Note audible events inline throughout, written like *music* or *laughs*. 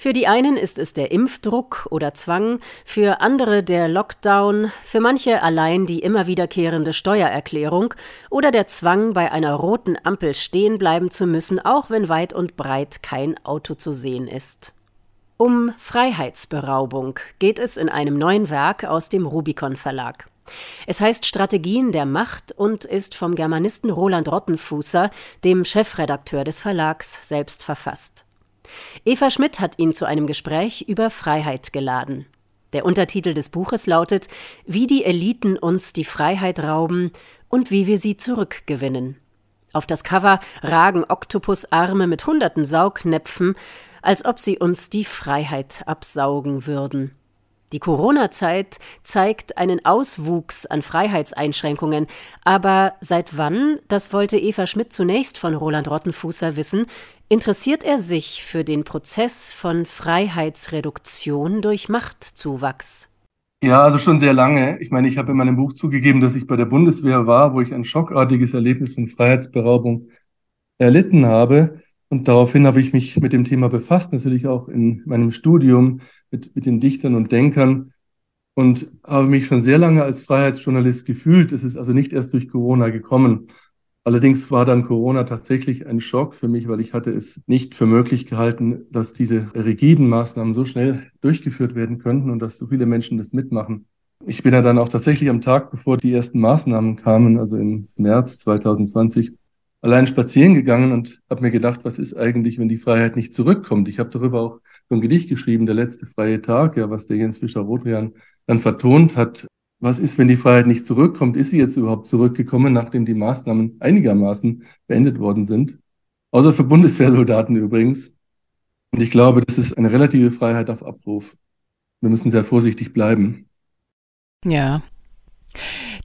Für die einen ist es der Impfdruck oder Zwang, für andere der Lockdown, für manche allein die immer wiederkehrende Steuererklärung oder der Zwang, bei einer roten Ampel stehen bleiben zu müssen, auch wenn weit und breit kein Auto zu sehen ist. Um Freiheitsberaubung geht es in einem neuen Werk aus dem Rubicon Verlag. Es heißt Strategien der Macht und ist vom Germanisten Roland Rottenfußer, dem Chefredakteur des Verlags, selbst verfasst. Eva Schmidt hat ihn zu einem Gespräch über Freiheit geladen. Der Untertitel des Buches lautet Wie die Eliten uns die Freiheit rauben und wie wir sie zurückgewinnen. Auf das Cover ragen Oktopusarme mit hunderten Saugnäpfen, als ob sie uns die Freiheit absaugen würden. Die Corona-Zeit zeigt einen Auswuchs an Freiheitseinschränkungen, aber seit wann, das wollte Eva Schmidt zunächst von Roland Rottenfußer wissen, interessiert er sich für den Prozess von Freiheitsreduktion durch Machtzuwachs. Ja, also schon sehr lange. Ich meine, ich habe in meinem Buch zugegeben, dass ich bei der Bundeswehr war, wo ich ein schockartiges Erlebnis von Freiheitsberaubung erlitten habe. Und daraufhin habe ich mich mit dem Thema befasst, natürlich auch in meinem Studium mit, mit den Dichtern und Denkern und habe mich schon sehr lange als Freiheitsjournalist gefühlt. Es ist also nicht erst durch Corona gekommen. Allerdings war dann Corona tatsächlich ein Schock für mich, weil ich hatte es nicht für möglich gehalten, dass diese rigiden Maßnahmen so schnell durchgeführt werden könnten und dass so viele Menschen das mitmachen. Ich bin ja dann auch tatsächlich am Tag, bevor die ersten Maßnahmen kamen, also im März 2020, allein spazieren gegangen und habe mir gedacht, was ist eigentlich, wenn die Freiheit nicht zurückkommt? Ich habe darüber auch so ein Gedicht geschrieben, der letzte freie Tag, ja, was der Jens Fischer-Rothrian dann vertont hat. Was ist, wenn die Freiheit nicht zurückkommt? Ist sie jetzt überhaupt zurückgekommen, nachdem die Maßnahmen einigermaßen beendet worden sind? Außer für Bundeswehrsoldaten übrigens. Und ich glaube, das ist eine relative Freiheit auf Abruf. Wir müssen sehr vorsichtig bleiben. Ja.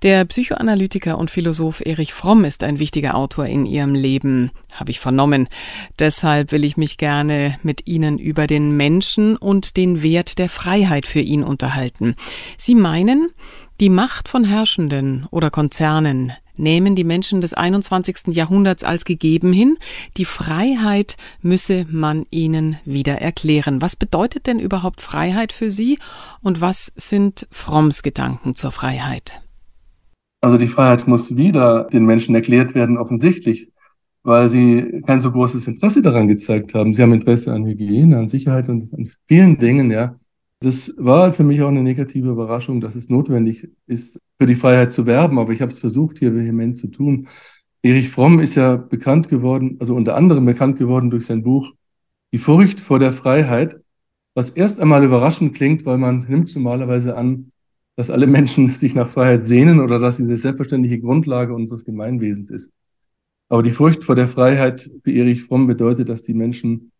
Der Psychoanalytiker und Philosoph Erich Fromm ist ein wichtiger Autor in ihrem Leben, habe ich vernommen. Deshalb will ich mich gerne mit Ihnen über den Menschen und den Wert der Freiheit für ihn unterhalten. Sie meinen, die Macht von Herrschenden oder Konzernen nehmen die Menschen des 21. Jahrhunderts als gegeben hin, die Freiheit müsse man ihnen wieder erklären. Was bedeutet denn überhaupt Freiheit für Sie und was sind Fromms Gedanken zur Freiheit? Also die Freiheit muss wieder den Menschen erklärt werden, offensichtlich, weil sie kein so großes Interesse daran gezeigt haben. Sie haben Interesse an Hygiene, an Sicherheit und an vielen Dingen, ja. Das war für mich auch eine negative Überraschung, dass es notwendig ist, für die Freiheit zu werben, aber ich habe es versucht, hier vehement zu tun. Erich Fromm ist ja bekannt geworden, also unter anderem bekannt geworden durch sein Buch Die Furcht vor der Freiheit, was erst einmal überraschend klingt, weil man nimmt normalerweise an, dass alle Menschen *laughs* sich nach Freiheit sehnen oder dass sie eine selbstverständliche Grundlage unseres Gemeinwesens ist. Aber die Furcht vor der Freiheit für Erich Fromm bedeutet, dass die Menschen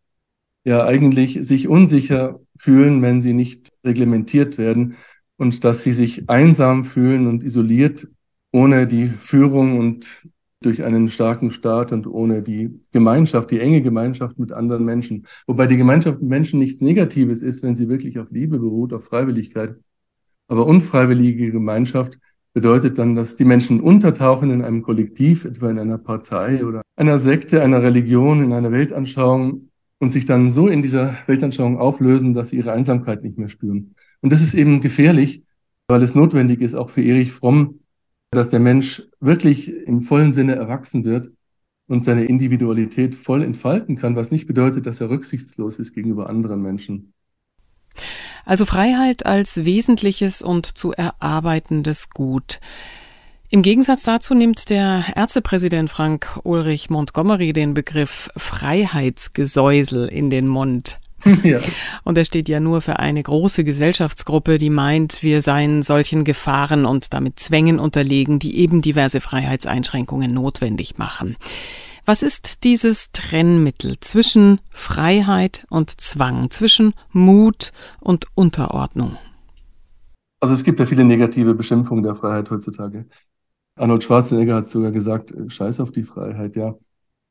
ja eigentlich sich unsicher fühlen, wenn sie nicht reglementiert werden und dass sie sich einsam fühlen und isoliert ohne die Führung und durch einen starken Staat und ohne die Gemeinschaft, die enge Gemeinschaft mit anderen Menschen. Wobei die Gemeinschaft mit Menschen nichts Negatives ist, wenn sie wirklich auf Liebe beruht, auf Freiwilligkeit. Aber unfreiwillige Gemeinschaft bedeutet dann, dass die Menschen untertauchen in einem Kollektiv, etwa in einer Partei oder einer Sekte, einer Religion, in einer Weltanschauung und sich dann so in dieser Weltanschauung auflösen, dass sie ihre Einsamkeit nicht mehr spüren. Und das ist eben gefährlich, weil es notwendig ist, auch für Erich Fromm, dass der Mensch wirklich im vollen Sinne erwachsen wird und seine Individualität voll entfalten kann, was nicht bedeutet, dass er rücksichtslos ist gegenüber anderen Menschen. Also Freiheit als wesentliches und zu erarbeitendes Gut. Im Gegensatz dazu nimmt der Ärztepräsident Frank Ulrich Montgomery den Begriff Freiheitsgesäusel in den Mund. *laughs* Ja. Und er steht ja nur für eine große Gesellschaftsgruppe, die meint, wir seien solchen Gefahren und damit Zwängen unterlegen, die eben diverse Freiheitseinschränkungen notwendig machen. Was ist dieses Trennmittel zwischen Freiheit und Zwang, zwischen Mut und Unterordnung? Also es gibt ja viele negative Beschimpfungen der Freiheit heutzutage. Arnold Schwarzenegger hat sogar gesagt, äh, scheiß auf die Freiheit, ja.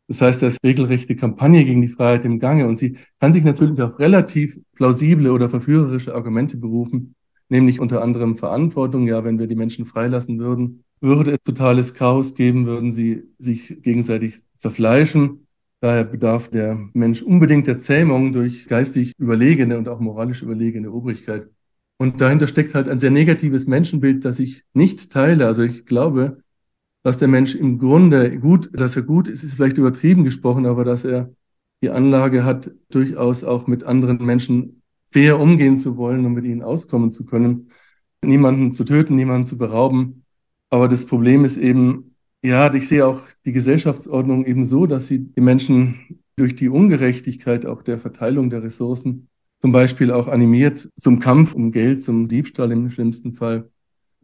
Das heißt, da ist regelrechte Kampagne gegen die Freiheit im Gange und sie kann sich natürlich auf relativ plausible oder verführerische Argumente berufen, nämlich unter anderem Verantwortung, ja, wenn wir die Menschen freilassen würden, würde es totales Chaos geben, würden sie sich gegenseitig zerfleischen. Daher bedarf der Mensch unbedingt der Zähmung durch geistig überlegene und auch moralisch überlegene Obrigkeit. Und dahinter steckt halt ein sehr negatives Menschenbild, das ich nicht teile. Also ich glaube, dass der Mensch im Grunde gut, dass er gut ist, ist vielleicht übertrieben gesprochen, aber dass er die Anlage hat, durchaus auch mit anderen Menschen fair umgehen zu wollen und mit ihnen auskommen zu können, niemanden zu töten, niemanden zu berauben. Aber das Problem ist eben, ja, ich sehe auch die Gesellschaftsordnung eben so, dass sie die Menschen durch die Ungerechtigkeit auch der Verteilung der Ressourcen zum Beispiel auch animiert zum Kampf um Geld, zum Diebstahl im schlimmsten Fall.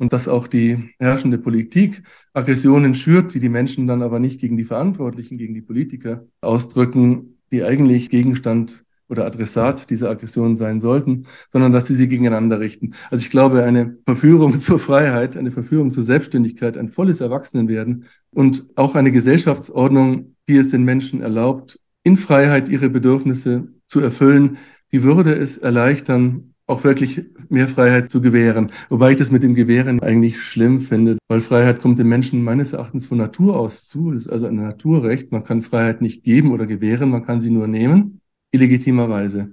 Und dass auch die herrschende Politik Aggressionen schürt, die die Menschen dann aber nicht gegen die Verantwortlichen, gegen die Politiker ausdrücken, die eigentlich Gegenstand oder Adressat dieser Aggression sein sollten, sondern dass sie sie gegeneinander richten. Also ich glaube, eine Verführung *laughs* zur Freiheit, eine Verführung zur Selbstständigkeit, ein volles Erwachsenenwerden und auch eine Gesellschaftsordnung, die es den Menschen erlaubt, in Freiheit ihre Bedürfnisse zu erfüllen, die würde es erleichtern, auch wirklich mehr Freiheit zu gewähren. Wobei ich das mit dem Gewähren eigentlich schlimm finde, weil Freiheit kommt den Menschen meines Erachtens von Natur aus zu. Das ist also ein Naturrecht. Man kann Freiheit nicht geben oder gewähren, man kann sie nur nehmen illegitimerweise.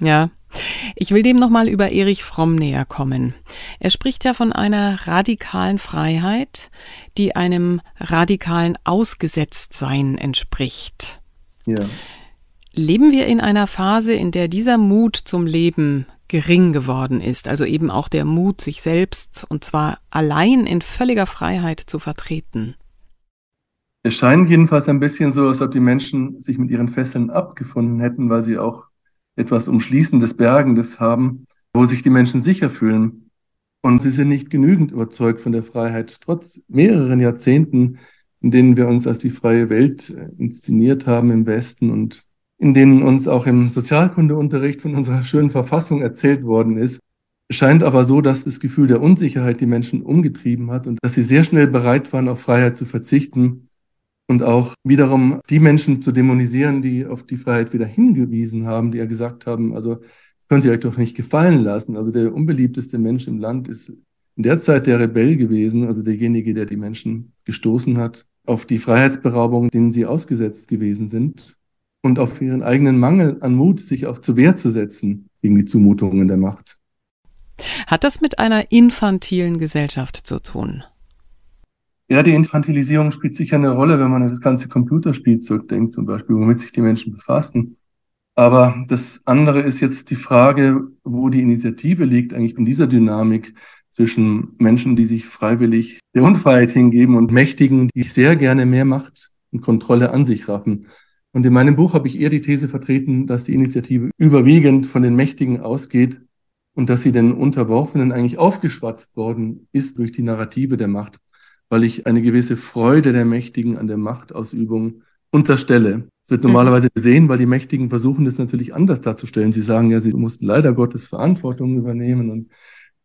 Ja. Ich will dem nochmal über Erich Fromm näher kommen. Er spricht ja von einer radikalen Freiheit, die einem radikalen Ausgesetztsein entspricht. Ja. Leben wir in einer Phase, in der dieser Mut zum Leben gering geworden ist, also eben auch der Mut, sich selbst und zwar allein in völliger Freiheit zu vertreten? Es scheint jedenfalls ein bisschen so, als ob die Menschen sich mit ihren Fesseln abgefunden hätten, weil sie auch etwas Umschließendes, Bergendes haben, wo sich die Menschen sicher fühlen. Und sie sind nicht genügend überzeugt von der Freiheit, trotz mehreren Jahrzehnten, in denen wir uns als die freie Welt inszeniert haben im Westen und in denen uns auch im Sozialkundeunterricht von unserer schönen Verfassung erzählt worden ist. Scheint aber so, dass das Gefühl der Unsicherheit die Menschen umgetrieben hat und dass sie sehr schnell bereit waren, auf Freiheit zu verzichten, und auch wiederum die Menschen zu dämonisieren, die auf die Freiheit wieder hingewiesen haben, die ja gesagt haben, also könnt ihr euch doch nicht gefallen lassen. Also der unbeliebteste Mensch im Land ist in der Zeit der Rebell gewesen, also derjenige, der die Menschen gestoßen hat auf die Freiheitsberaubung, denen sie ausgesetzt gewesen sind und auf ihren eigenen Mangel an Mut, sich auch zur Wehr zu setzen gegen die Zumutungen der Macht. Hat das mit einer infantilen Gesellschaft zu tun? Ja, die Infantilisierung spielt sicher eine Rolle, wenn man an das ganze Computerspielzeug denkt, zum Beispiel, womit sich die Menschen befassen. Aber das andere ist jetzt die Frage, wo die Initiative liegt, eigentlich in dieser Dynamik zwischen Menschen, die sich freiwillig der Unfreiheit hingeben und Mächtigen, die sehr gerne mehr Macht und Kontrolle an sich raffen. Und in meinem Buch habe ich eher die These vertreten, dass die Initiative überwiegend von den Mächtigen ausgeht und dass sie den Unterworfenen eigentlich aufgeschwatzt worden ist durch die Narrative der Macht weil ich eine gewisse Freude der Mächtigen an der Machtausübung unterstelle. Es wird normalerweise gesehen, weil die Mächtigen versuchen, das natürlich anders darzustellen. Sie sagen ja, sie mussten leider Gottes Verantwortung übernehmen und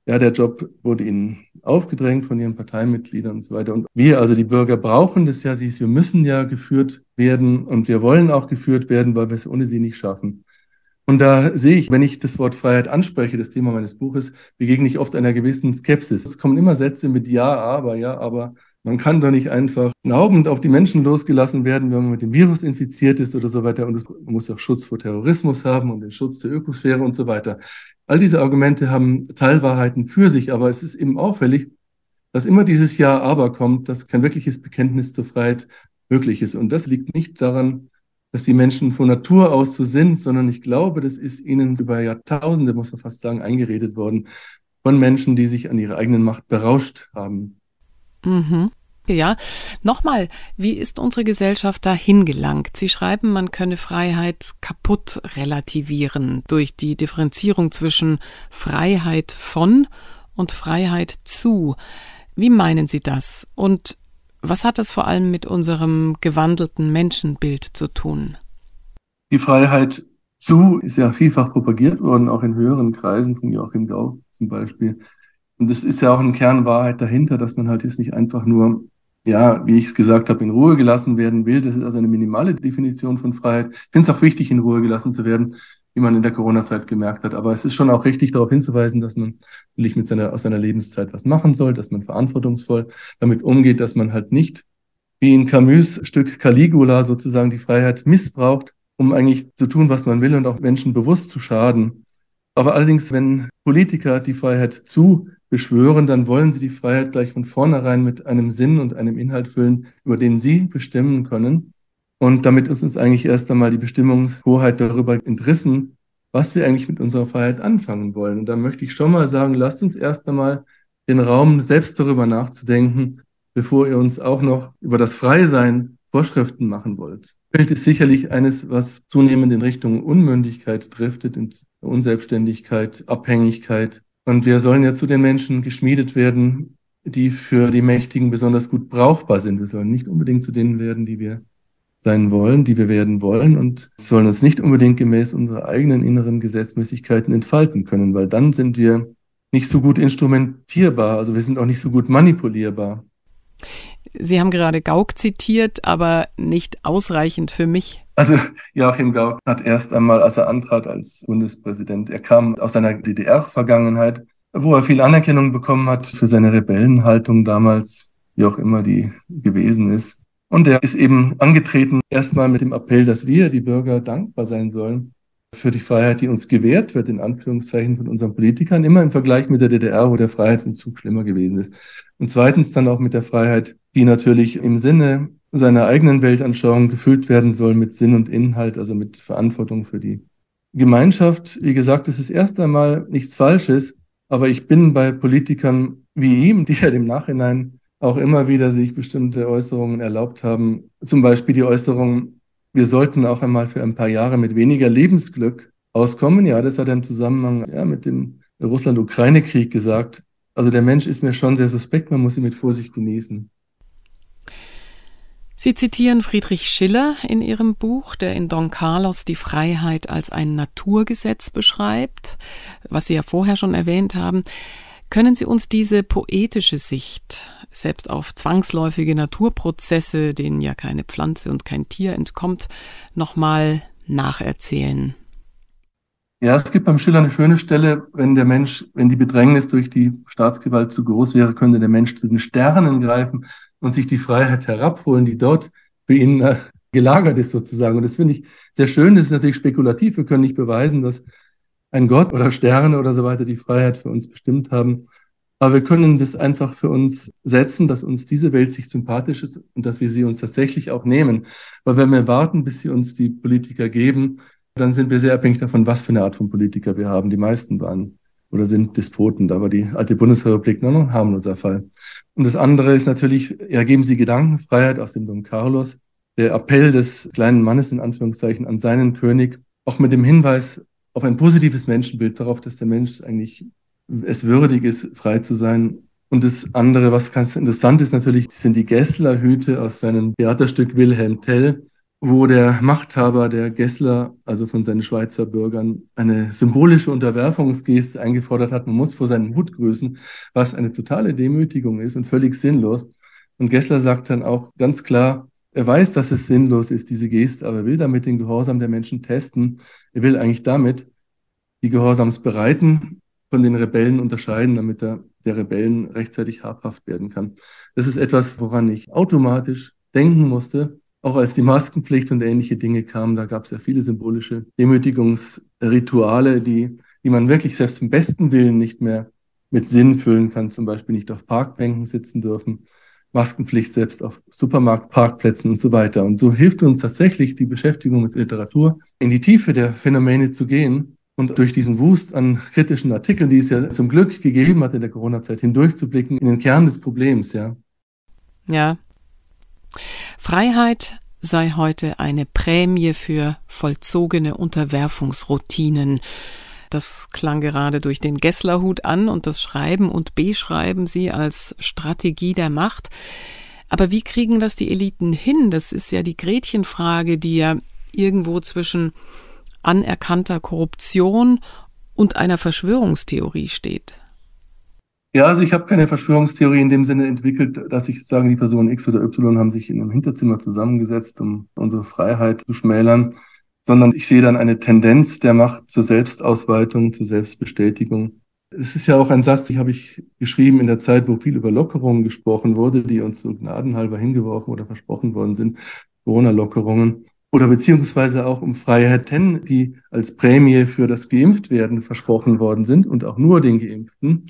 ja, der Job wurde ihnen aufgedrängt von ihren Parteimitgliedern und so weiter. Und wir, also die Bürger, brauchen das ja, wir müssen ja geführt werden und wir wollen auch geführt werden, weil wir es ohne sie nicht schaffen. Und da sehe ich, wenn ich das Wort Freiheit anspreche, das Thema meines Buches, begegne ich oft einer gewissen Skepsis. Es kommen immer Sätze mit Ja, aber, ja, aber. Man kann doch nicht einfach glaubend auf die Menschen losgelassen werden, wenn man mit dem Virus infiziert ist oder so weiter. Und es muss auch Schutz vor Terrorismus haben und den Schutz der Ökosphäre und so weiter. All diese Argumente haben Teilwahrheiten für sich, aber es ist eben auffällig, dass immer dieses Ja, aber kommt, dass kein wirkliches Bekenntnis zur Freiheit möglich ist. Und das liegt nicht daran, dass die Menschen von Natur aus so sind, sondern ich glaube, das ist ihnen über Jahrtausende, muss man fast sagen, eingeredet worden von Menschen, die sich an ihrer eigenen Macht berauscht haben. Mhm. Ja, nochmal, wie ist unsere Gesellschaft dahin gelangt? Sie schreiben, man könne Freiheit kaputt relativieren durch die Differenzierung zwischen Freiheit von und Freiheit zu. Wie meinen Sie das? Und was hat das vor allem mit unserem gewandelten Menschenbild zu tun? Die Freiheit zu ist ja vielfach propagiert worden, auch in höheren Kreisen, von Joachim Gau zum Beispiel. Und es ist ja auch eine Kernwahrheit dahinter, dass man halt jetzt nicht einfach nur, ja, wie ich es gesagt habe, in Ruhe gelassen werden will. Das ist also eine minimale Definition von Freiheit. Ich finde es auch wichtig, in Ruhe gelassen zu werden wie man in der Corona-Zeit gemerkt hat. Aber es ist schon auch richtig, darauf hinzuweisen, dass man natürlich mit seiner, aus seiner Lebenszeit was machen soll, dass man verantwortungsvoll damit umgeht, dass man halt nicht wie in Camus Stück Caligula sozusagen die Freiheit missbraucht, um eigentlich zu tun, was man will und auch Menschen bewusst zu schaden. Aber allerdings, wenn Politiker die Freiheit zu beschwören, dann wollen sie die Freiheit gleich von vornherein mit einem Sinn und einem Inhalt füllen, über den sie bestimmen können. Und damit ist uns eigentlich erst einmal die Bestimmungshoheit darüber entrissen, was wir eigentlich mit unserer Freiheit anfangen wollen. Und da möchte ich schon mal sagen, lasst uns erst einmal den Raum, selbst darüber nachzudenken, bevor ihr uns auch noch über das Freisein Vorschriften machen wollt. Bild ist sicherlich eines, was zunehmend in Richtung Unmündigkeit driftet, in Unselbstständigkeit, Abhängigkeit. Und wir sollen ja zu den Menschen geschmiedet werden, die für die Mächtigen besonders gut brauchbar sind. Wir sollen nicht unbedingt zu denen werden, die wir sein wollen, die wir werden wollen und sollen uns nicht unbedingt gemäß unserer eigenen inneren Gesetzmäßigkeiten entfalten können, weil dann sind wir nicht so gut instrumentierbar, also wir sind auch nicht so gut manipulierbar. Sie haben gerade Gauck zitiert, aber nicht ausreichend für mich. Also Joachim Gauck hat erst einmal, als er antrat als Bundespräsident, er kam aus seiner DDR-Vergangenheit, wo er viel Anerkennung bekommen hat für seine Rebellenhaltung damals, wie auch immer die gewesen ist. Und er ist eben angetreten, erstmal mit dem Appell, dass wir, die Bürger, dankbar sein sollen für die Freiheit, die uns gewährt wird, in Anführungszeichen von unseren Politikern, immer im Vergleich mit der DDR, wo der Freiheitsentzug schlimmer gewesen ist. Und zweitens dann auch mit der Freiheit, die natürlich im Sinne seiner eigenen Weltanschauung gefüllt werden soll mit Sinn und Inhalt, also mit Verantwortung für die Gemeinschaft. Wie gesagt, es ist erst einmal nichts Falsches, aber ich bin bei Politikern wie ihm, die ja im Nachhinein auch immer wieder sich bestimmte Äußerungen erlaubt haben. Zum Beispiel die Äußerung, wir sollten auch einmal für ein paar Jahre mit weniger Lebensglück auskommen. Ja, das hat er im Zusammenhang ja, mit dem Russland-Ukraine-Krieg gesagt. Also der Mensch ist mir schon sehr suspekt, man muss ihn mit Vorsicht genießen. Sie zitieren Friedrich Schiller in Ihrem Buch, der in Don Carlos die Freiheit als ein Naturgesetz beschreibt, was Sie ja vorher schon erwähnt haben. Können Sie uns diese poetische Sicht selbst auf zwangsläufige Naturprozesse, denen ja keine Pflanze und kein Tier entkommt, nochmal nacherzählen? Ja, es gibt beim Schiller eine schöne Stelle, wenn der Mensch, wenn die Bedrängnis durch die Staatsgewalt zu groß wäre, könnte der Mensch zu den Sternen greifen und sich die Freiheit herabholen, die dort für ihn äh, gelagert ist sozusagen. Und das finde ich sehr schön. Das ist natürlich spekulativ. Wir können nicht beweisen, dass ein Gott oder Sterne oder so weiter die Freiheit für uns bestimmt haben. Aber wir können das einfach für uns setzen, dass uns diese Welt sich sympathisch ist und dass wir sie uns tatsächlich auch nehmen. Weil wenn wir warten, bis sie uns die Politiker geben, dann sind wir sehr abhängig davon, was für eine Art von Politiker wir haben. Die meisten waren oder sind Despoten. Da war die alte Bundesrepublik noch ein harmloser Fall. Und das andere ist natürlich, ja, geben Sie Gedankenfreiheit aus dem Don Carlos. Der Appell des kleinen Mannes in Anführungszeichen an seinen König, auch mit dem Hinweis auf ein positives Menschenbild, darauf, dass der Mensch eigentlich es würdig ist, frei zu sein. Und das andere, was ganz interessant ist natürlich, sind die Gessler-Hüte aus seinem Theaterstück Wilhelm Tell, wo der Machthaber der Gessler, also von seinen Schweizer Bürgern, eine symbolische Unterwerfungsgeste eingefordert hat. Man muss vor seinem Hut grüßen, was eine totale Demütigung ist und völlig sinnlos. Und Gessler sagt dann auch ganz klar, er weiß, dass es sinnlos ist, diese Geste, aber er will damit den Gehorsam der Menschen testen. Er will eigentlich damit die Gehorsamsbereiten von den Rebellen unterscheiden, damit er der Rebellen rechtzeitig habhaft werden kann. Das ist etwas, woran ich automatisch denken musste, auch als die Maskenpflicht und ähnliche Dinge kamen. Da gab es ja viele symbolische Demütigungsrituale, die, die man wirklich selbst im besten Willen nicht mehr mit Sinn füllen kann, zum Beispiel nicht auf Parkbänken sitzen dürfen, Maskenpflicht selbst auf Supermarktparkplätzen und so weiter. Und so hilft uns tatsächlich die Beschäftigung mit Literatur, in die Tiefe der Phänomene zu gehen und durch diesen Wust an kritischen Artikeln, die es ja zum Glück gegeben hat in der Corona-Zeit, hindurchzublicken in den Kern des Problems, ja. Ja. Freiheit sei heute eine Prämie für vollzogene Unterwerfungsroutinen. Das klang gerade durch den Gesslerhut an und das Schreiben und Beschreiben sie als Strategie der Macht. Aber wie kriegen das die Eliten hin? Das ist ja die Gretchenfrage, die ja irgendwo zwischen anerkannter Korruption und einer Verschwörungstheorie steht? Ja, also ich habe keine Verschwörungstheorie in dem Sinne entwickelt, dass ich sage, die Personen X oder Y haben sich in einem Hinterzimmer zusammengesetzt, um unsere Freiheit zu schmälern, sondern ich sehe dann eine Tendenz der Macht zur Selbstausweitung, zur Selbstbestätigung. Es ist ja auch ein Satz, den habe ich geschrieben in der Zeit, wo viel über Lockerungen gesprochen wurde, die uns so gnadenhalber hingeworfen oder versprochen worden sind, Corona-Lockerungen. Oder beziehungsweise auch um Freiheiten, die als Prämie für das Geimpftwerden versprochen worden sind und auch nur den Geimpften.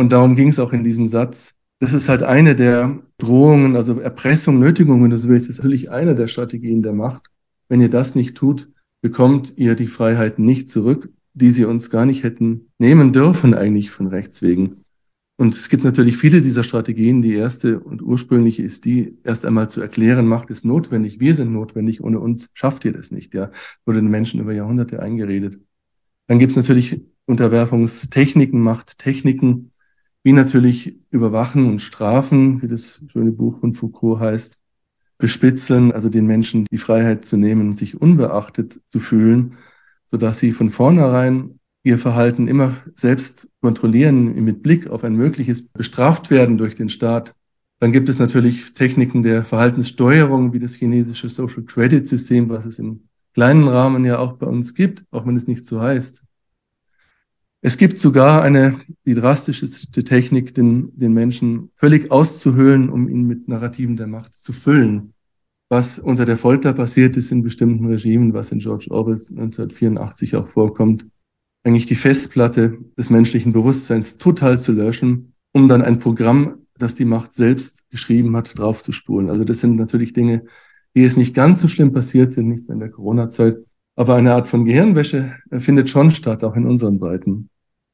Und darum ging es auch in diesem Satz. Das ist halt eine der Drohungen, also Erpressung, Nötigungen, das ist natürlich eine der Strategien der Macht. Wenn ihr das nicht tut, bekommt ihr die Freiheiten nicht zurück die sie uns gar nicht hätten nehmen dürfen, eigentlich von Rechts wegen. Und es gibt natürlich viele dieser Strategien. Die erste und ursprüngliche ist die, erst einmal zu erklären, Macht ist notwendig, wir sind notwendig, ohne uns schafft ihr das nicht. Ja, wurde den Menschen über Jahrhunderte eingeredet. Dann gibt es natürlich Unterwerfungstechniken, Machttechniken, wie natürlich Überwachen und Strafen, wie das schöne Buch von Foucault heißt, bespitzeln, also den Menschen die Freiheit zu nehmen, sich unbeachtet zu fühlen sodass sie von vornherein ihr Verhalten immer selbst kontrollieren mit Blick auf ein mögliches Bestraftwerden durch den Staat. Dann gibt es natürlich Techniken der Verhaltenssteuerung, wie das chinesische Social Credit System, was es im kleinen Rahmen ja auch bei uns gibt, auch wenn es nicht so heißt. Es gibt sogar eine, die drastischste Technik, den, den Menschen völlig auszuhöhlen, um ihn mit Narrativen der Macht zu füllen was unter der Folter passiert ist in bestimmten Regimen, was in George Orwell 1984 auch vorkommt, eigentlich die Festplatte des menschlichen Bewusstseins total zu löschen, um dann ein Programm, das die Macht selbst geschrieben hat, draufzuspulen. Also das sind natürlich Dinge, die jetzt nicht ganz so schlimm passiert sind, nicht mehr in der Corona-Zeit, aber eine Art von Gehirnwäsche findet schon statt, auch in unseren Breiten.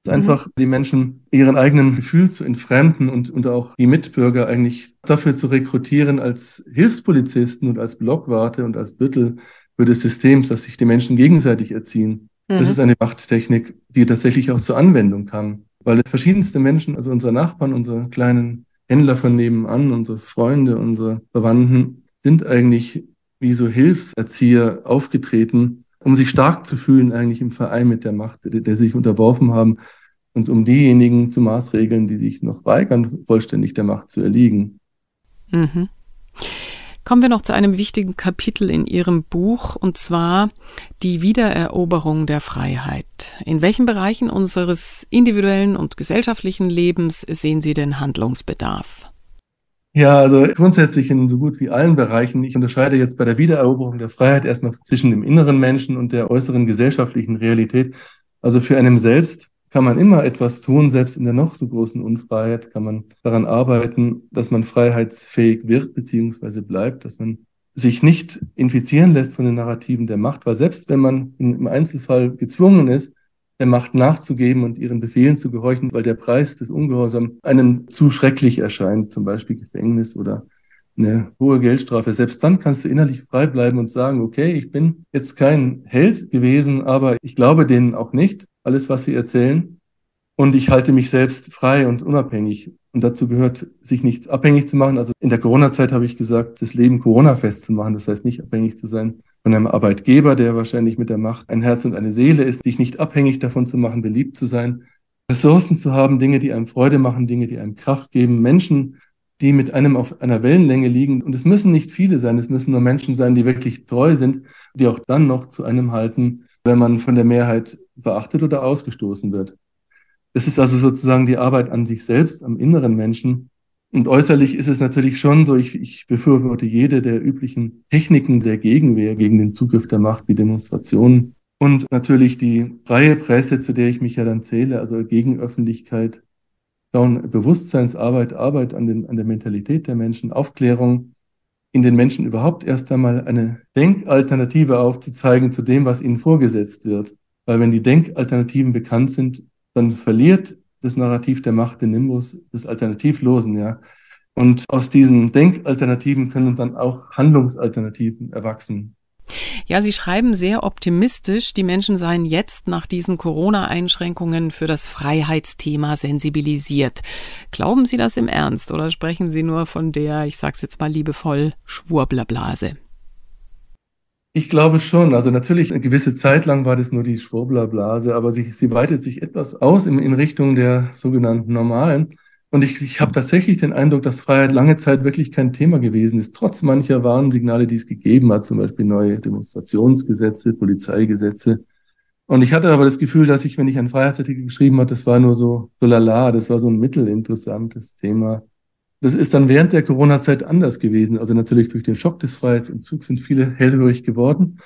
Mhm. Einfach die Menschen ihren eigenen Gefühl zu entfremden und, und auch die Mitbürger eigentlich dafür zu rekrutieren als Hilfspolizisten und als Blockwarte und als Büttel für das System, dass sich die Menschen gegenseitig erziehen. Mhm. Das ist eine Machttechnik, die tatsächlich auch zur Anwendung kam. Weil verschiedenste Menschen, also unsere Nachbarn, unsere kleinen Händler von nebenan, unsere Freunde, unsere Verwandten, sind eigentlich wie so Hilfserzieher aufgetreten, um sich stark zu fühlen eigentlich im Verein mit der Macht, der, der sich unterworfen haben und um diejenigen zu maßregeln, die sich noch weigern, vollständig der Macht zu erliegen. Mhm. Kommen wir noch zu einem wichtigen Kapitel in Ihrem Buch, und zwar die Wiedereroberung der Freiheit. In welchen Bereichen unseres individuellen und gesellschaftlichen Lebens sehen Sie denn Handlungsbedarf? Ja, also grundsätzlich in so gut wie allen Bereichen. Ich unterscheide jetzt bei der Wiedereroberung der Freiheit erstmal zwischen dem inneren Menschen und der äußeren gesellschaftlichen Realität. Also für einen selbst kann man immer etwas tun, selbst in der noch so großen Unfreiheit kann man daran arbeiten, dass man freiheitsfähig wird bzw. bleibt, dass man sich nicht infizieren lässt von den Narrativen der Macht, weil selbst wenn man im Einzelfall gezwungen ist, der Macht nachzugeben und ihren Befehlen zu gehorchen, weil der Preis des Ungehorsams einem zu schrecklich erscheint, zum Beispiel Gefängnis oder eine hohe Geldstrafe. Selbst dann kannst du innerlich frei bleiben und sagen, okay, ich bin jetzt kein Held gewesen, aber ich glaube denen auch nicht, alles, was sie erzählen. Und ich halte mich selbst frei und unabhängig. Und dazu gehört, sich nicht abhängig zu machen. Also in der Corona-Zeit habe ich gesagt, das Leben Corona-fest zu machen. Das heißt, nicht abhängig zu sein von einem Arbeitgeber, der wahrscheinlich mit der Macht ein Herz und eine Seele ist, dich nicht abhängig davon zu machen, beliebt zu sein, Ressourcen zu haben, Dinge, die einem Freude machen, Dinge, die einem Kraft geben, Menschen, die mit einem auf einer Wellenlänge liegen. Und es müssen nicht viele sein, es müssen nur Menschen sein, die wirklich treu sind, die auch dann noch zu einem halten, wenn man von der Mehrheit verachtet oder ausgestoßen wird. Das ist also sozusagen die Arbeit an sich selbst, am inneren Menschen, und äußerlich ist es natürlich schon so, ich, ich befürworte jede der üblichen Techniken der Gegenwehr gegen den Zugriff der Macht wie Demonstrationen. Und natürlich die freie Presse, zu der ich mich ja dann zähle, also Gegenöffentlichkeit, Bewusstseinsarbeit, Arbeit an, den, an der Mentalität der Menschen, Aufklärung, in den Menschen überhaupt erst einmal eine Denkalternative aufzuzeigen zu dem, was ihnen vorgesetzt wird. Weil wenn die Denkalternativen bekannt sind, dann verliert das Narrativ der Macht, den Nimbus des Alternativlosen, ja. Und aus diesen Denkalternativen können dann auch Handlungsalternativen erwachsen. Ja, Sie schreiben sehr optimistisch, die Menschen seien jetzt nach diesen Corona-Einschränkungen für das Freiheitsthema sensibilisiert. Glauben Sie das im Ernst oder sprechen Sie nur von der, ich sag's jetzt mal liebevoll, Schwurblerblase? Ich glaube schon. Also natürlich, eine gewisse Zeit lang war das nur die Schwurblerblase, aber sie, sie weitet sich etwas aus in, in Richtung der sogenannten normalen. Und ich, ich habe tatsächlich den Eindruck, dass Freiheit lange Zeit wirklich kein Thema gewesen ist, trotz mancher Warnsignale, die es gegeben hat, zum Beispiel neue Demonstrationsgesetze, Polizeigesetze. Und ich hatte aber das Gefühl, dass ich, wenn ich einen Freiheitsartikel geschrieben habe, das war nur so, so lala, das war so ein mittelinteressantes Thema. Das ist dann während der Corona-Zeit anders gewesen. Also natürlich durch den Schock des Freiheitsentzugs sind viele hellhörig geworden.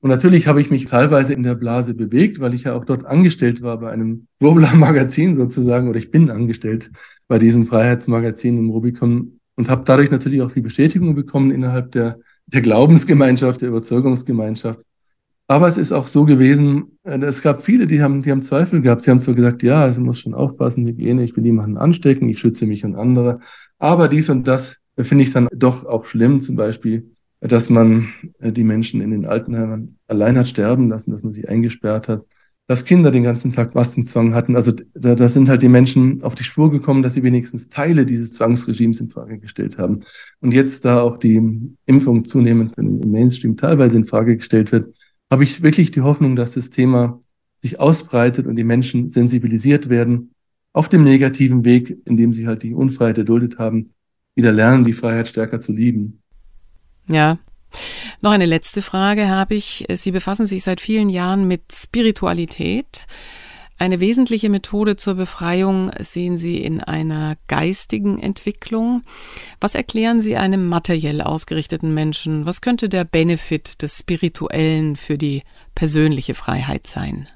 Und natürlich habe ich mich teilweise in der Blase bewegt, weil ich ja auch dort angestellt war bei einem *laughs* Wurmler-Magazin sozusagen, oder ich bin angestellt bei diesem Freiheitsmagazin im Rubicon und habe dadurch natürlich auch viel Bestätigung bekommen innerhalb der, der Glaubensgemeinschaft, der Überzeugungsgemeinschaft. Aber es ist auch so gewesen, äh, es gab viele, die haben, die haben Zweifel gehabt. Sie haben zwar gesagt, ja, es muss schon aufpassen, Hygiene, ich will niemanden anstecken, ich schütze mich und andere. Aber dies und das finde ich dann doch auch schlimm, zum Beispiel, dass man äh, die Menschen in den Altenheimen allein hat sterben lassen, dass man sie eingesperrt hat, dass Kinder den ganzen Tag Fastenzwang hatten. Also da, da sind halt die Menschen auf die Spur gekommen, dass sie wenigstens Teile dieses Zwangsregimes in Frage gestellt haben. Und jetzt, da auch die Impfung zunehmend im Mainstream teilweise in Frage gestellt wird, habe ich wirklich die Hoffnung, dass das Thema sich ausbreitet und die Menschen sensibilisiert werden auf dem negativen Weg, indem sie halt die Unfreiheit erduldet haben, wieder lernen, die Freiheit stärker zu lieben. Ja. Noch eine letzte Frage habe ich. Sie befassen sich seit vielen Jahren mit Spiritualität. Eine wesentliche Methode zur Befreiung sehen Sie in einer geistigen Entwicklung. Was erklären Sie einem materiell ausgerichteten Menschen? Was könnte der Benefit des Spirituellen für die persönliche Freiheit sein?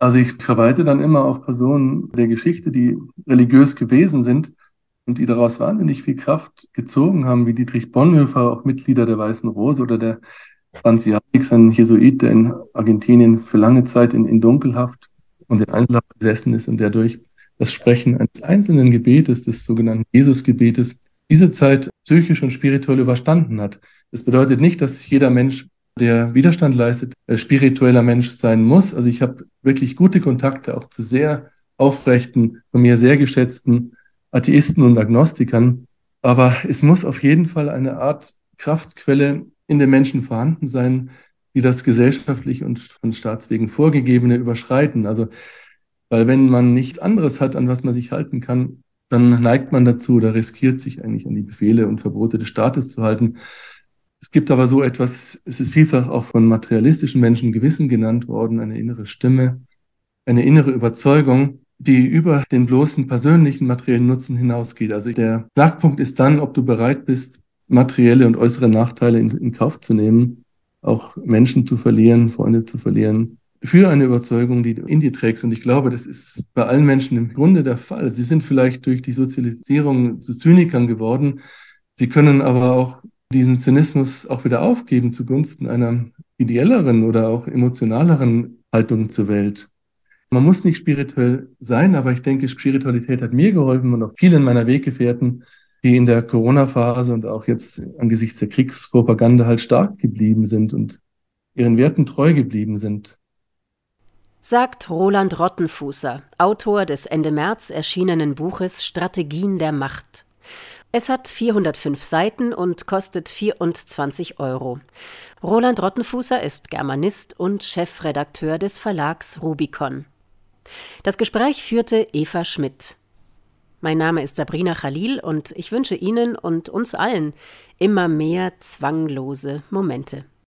Also ich verweite dann immer auf Personen der Geschichte, die religiös gewesen sind und die daraus wahnsinnig viel Kraft gezogen haben, wie Dietrich Bonhoeffer, auch Mitglieder der Weißen Rose oder der Franz Jadix, ein Jesuit, der in Argentinien für lange Zeit in, in Dunkelhaft und in Einzelhaft besessen ist und der durch das Sprechen eines einzelnen Gebetes, des sogenannten Jesus-Gebetes, diese Zeit psychisch und spirituell überstanden hat. Das bedeutet nicht, dass jeder Mensch, der Widerstand leistet, spiritueller Mensch sein muss. Also ich habe wirklich gute Kontakte auch zu sehr aufrechten, von mir sehr geschätzten Atheisten und Agnostikern. Aber es muss auf jeden Fall eine Art Kraftquelle in den Menschen vorhanden sein, die das gesellschaftlich und von Staatswegen vorgegebene überschreiten. Also, weil wenn man nichts anderes hat, an was man sich halten kann, dann neigt man dazu oder riskiert sich eigentlich an die Befehle und Verbote des Staates zu halten. Es gibt aber so etwas, es ist vielfach auch von materialistischen Menschen Gewissen genannt worden, eine innere Stimme, eine innere Überzeugung, die über den bloßen persönlichen materiellen Nutzen hinausgeht. Also der Knackpunkt ist dann, ob du bereit bist, materielle und äußere Nachteile in, in Kauf zu nehmen auch Menschen zu verlieren, Freunde zu verlieren, für eine Überzeugung, die du in dir trägst. Und ich glaube, das ist bei allen Menschen im Grunde der Fall. Sie sind vielleicht durch die Sozialisierung zu Zynikern geworden. Sie können aber auch diesen Zynismus auch wieder aufgeben zugunsten einer ideelleren oder auch emotionaleren Haltung zur Welt. Man muss nicht spirituell sein, aber ich denke, Spiritualität hat mir geholfen und auch vielen meiner Weggefährten, die in der Corona-Phase und auch jetzt angesichts der Kriegspropaganda halt stark geblieben sind und ihren Werten treu geblieben sind. Sagt Roland Rottenfußer, Autor des Ende März erschienenen Buches Strategien der Macht. Es hat 405 Seiten und kostet 24 Euro. Roland Rottenfußer ist Germanist und Chefredakteur des Verlags Rubicon. Das Gespräch führte Eva Schmidt. Mein Name ist Sabrina Khalil und ich wünsche Ihnen und uns allen immer mehr zwanglose Momente.